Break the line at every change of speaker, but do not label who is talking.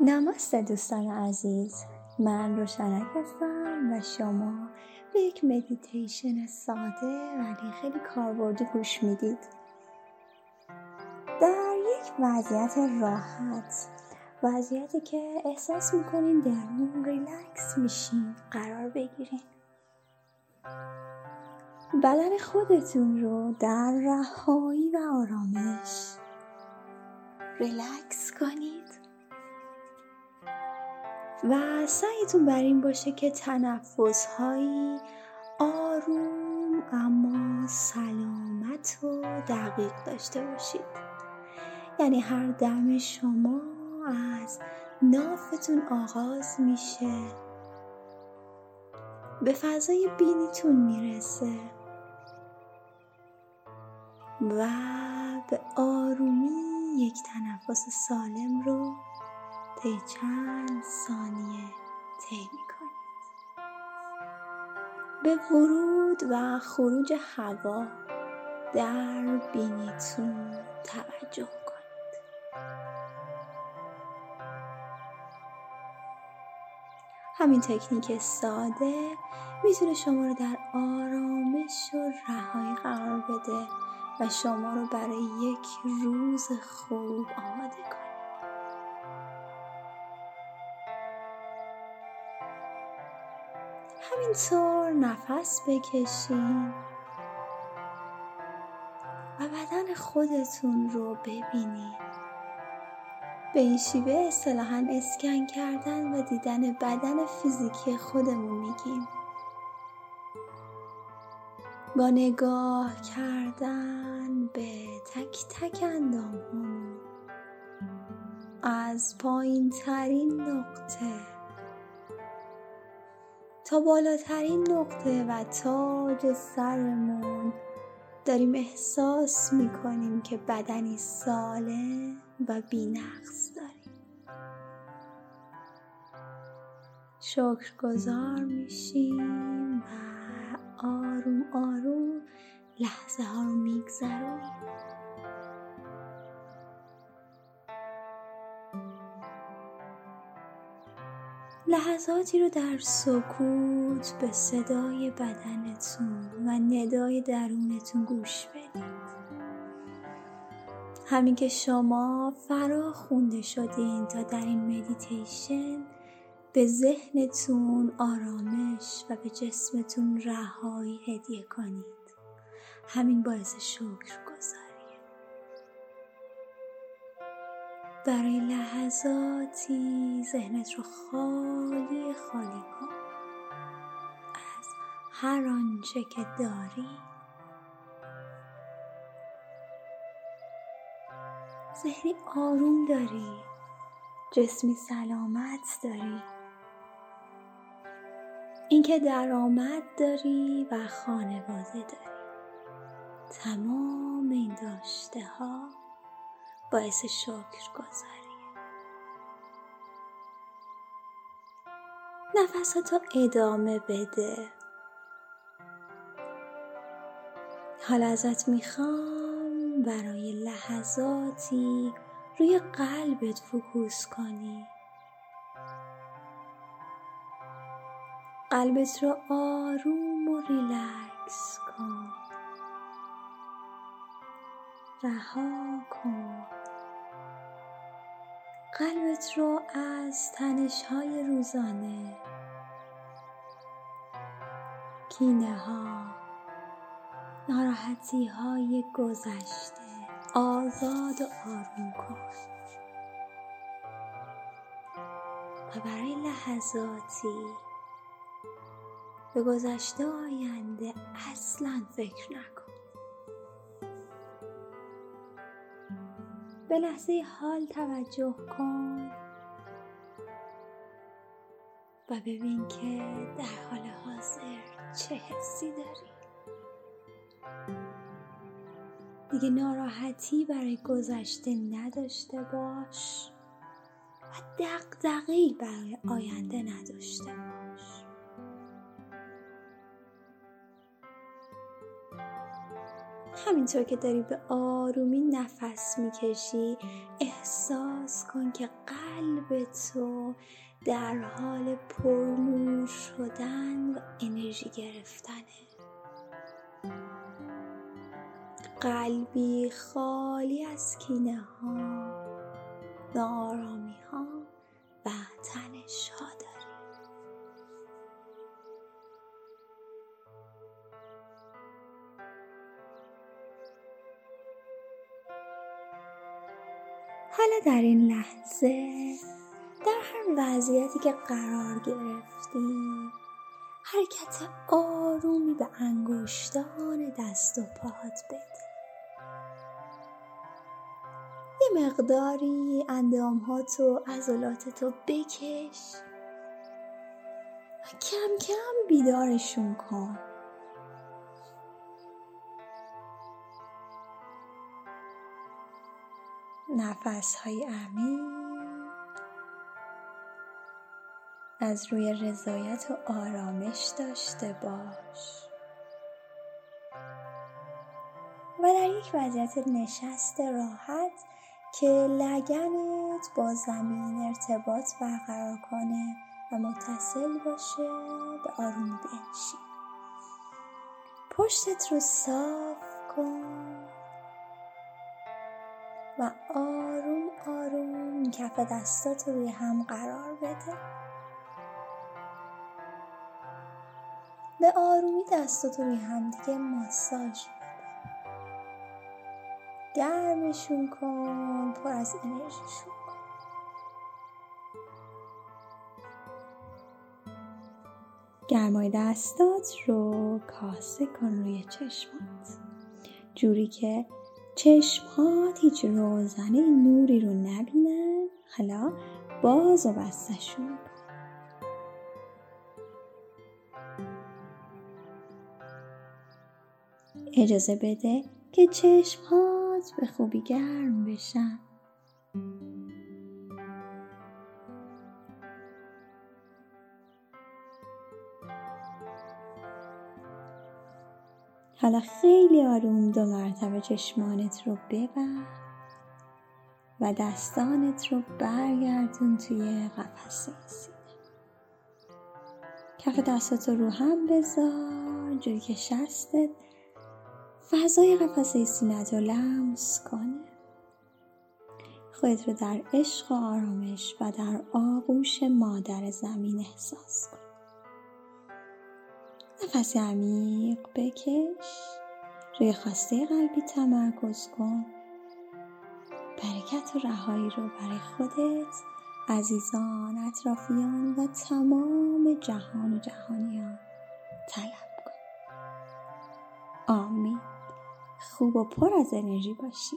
نمسته دوستان عزیز من روشنک هستم و شما به یک مدیتیشن ساده ولی خیلی کاربردی گوش می‌دید. در یک وضعیت راحت وضعیتی که احساس می‌کنین درون ریلکس میشین قرار بگیرین. بدن خودتون رو در رهایی و آرامش ریلکس کنید. و سعیتون بر این باشه که تنفس هایی آروم اما سلامت و دقیق داشته باشید. یعنی هر دم شما از نافتون آغاز میشه. به فضای بینیتون می‌رسه. و به آرومی یک تنفس سالم رو طی چند ثانیه طی می‌کنید به ورود و خروج هوا در بینیتون توجه کنید. همین تکنیک ساده می‌تونه شما رو در آرامش و رهایی قرار بده و شما رو برای یک روز خوب آماده کنه. همینطور نفس بکشین و بدن خودتون رو ببینید به این شیوه اصطلاحا اسکن کردن و دیدن بدن فیزیکی خودمون میگیم. با نگاه کردن به تک تک انداممون از پایین ترین نقطه تا بالاترین نقطه و تاج سرمون. داریم احساس می‌کنیم که بدنی سالم و بینقص داریم. شکرگزار میشیم و آروم آروم لحظه ها رو میگذرونیم. لحظاتی رو در سکوت به صدای بدنتون و ندای درونتون گوش بدید. همین که شما فرا خونده شدین تا در این مدیتیشن به ذهنتون آرامش و به جسمتون رهایی هدیه کنید. همین باعث شکر گذاریه برای لحظاتی ذهنت رو خالی خالی کن. از هر آنچه که داری. ذهنی آروم داری. جسمی سلامت داری. اینکه درآمد داری و خانواده داری. تمام این داشته ها باعث شکر گذاری. نفساتو ادامه بده. حالا ازت می‌خوام برای لحظاتی روی قلبت فکوس کنی. قلبت رو آروم و ریلکس کن. رها کن. قلبت رو از تنش های روزانه. کینه ها ناراحتی های گذشته. آزاد و آروم کن. و برای لحظاتی به گذشته آینده اصلا فکر نکن. به لحظه حال توجه کن و ببین که در حال حاضر چه حسی داری. دیگه ناراحتی برای گذشته نداشته باش و دقدقی برای آینده نداشته باش. همینطور که داری به آرومی نفس می‌کشی احساس کن که قلب تو در حال پرنور شدن و انرژی گرفتنه. قلبی خالی از کینه ها نارامی ها در این لحظه در هر وضعیتی که قرار گرفتی حرکت آرومی به انگشتان دست و پاهات بده. یه مقداری اندامهات و عضلاتتو بکش و کم کم بیدارشون کن. نفس های عمیق از روی رضایت و آرامش داشته باش. و در یک وضعیت نشست راحت که لگنت با زمین ارتباط برقرار کنه و متصل باشه به آرومی بنشین. پشتت رو صاف کن. و آروم آروم کف دستات رو روی هم قرار بده. به آرومی دستات رو روی هم دیگه ماساژ گرمشون کن پر از انرژیشون کن. گرمای دستات رو کاسه کن روی چشمات. جوری که چشمات هیچ روزنه نوری رو نبینن. حالا باز و بستشون اجازه بده که چشم به خوبی گرم بشن. حالا خیلی آروم دو مرتبه چشمانت رو ببر و دستانت رو برگردون توی قفسه سینه. کف دستات رو هم بذار جوری که شستت فضای قفسه سینت رو لمس کنه. خودت رو در عشق و آرامش و در آغوش مادر زمین احساس کن. نفس عمیق بکش. روی خواسته قلبی تمرکز کن. برکت و رهایی رو برای خودت عزیزان اطرافیان و تمام جهان و جهانیان طلب کن. آمین. خوب و پر از انرژی باشی.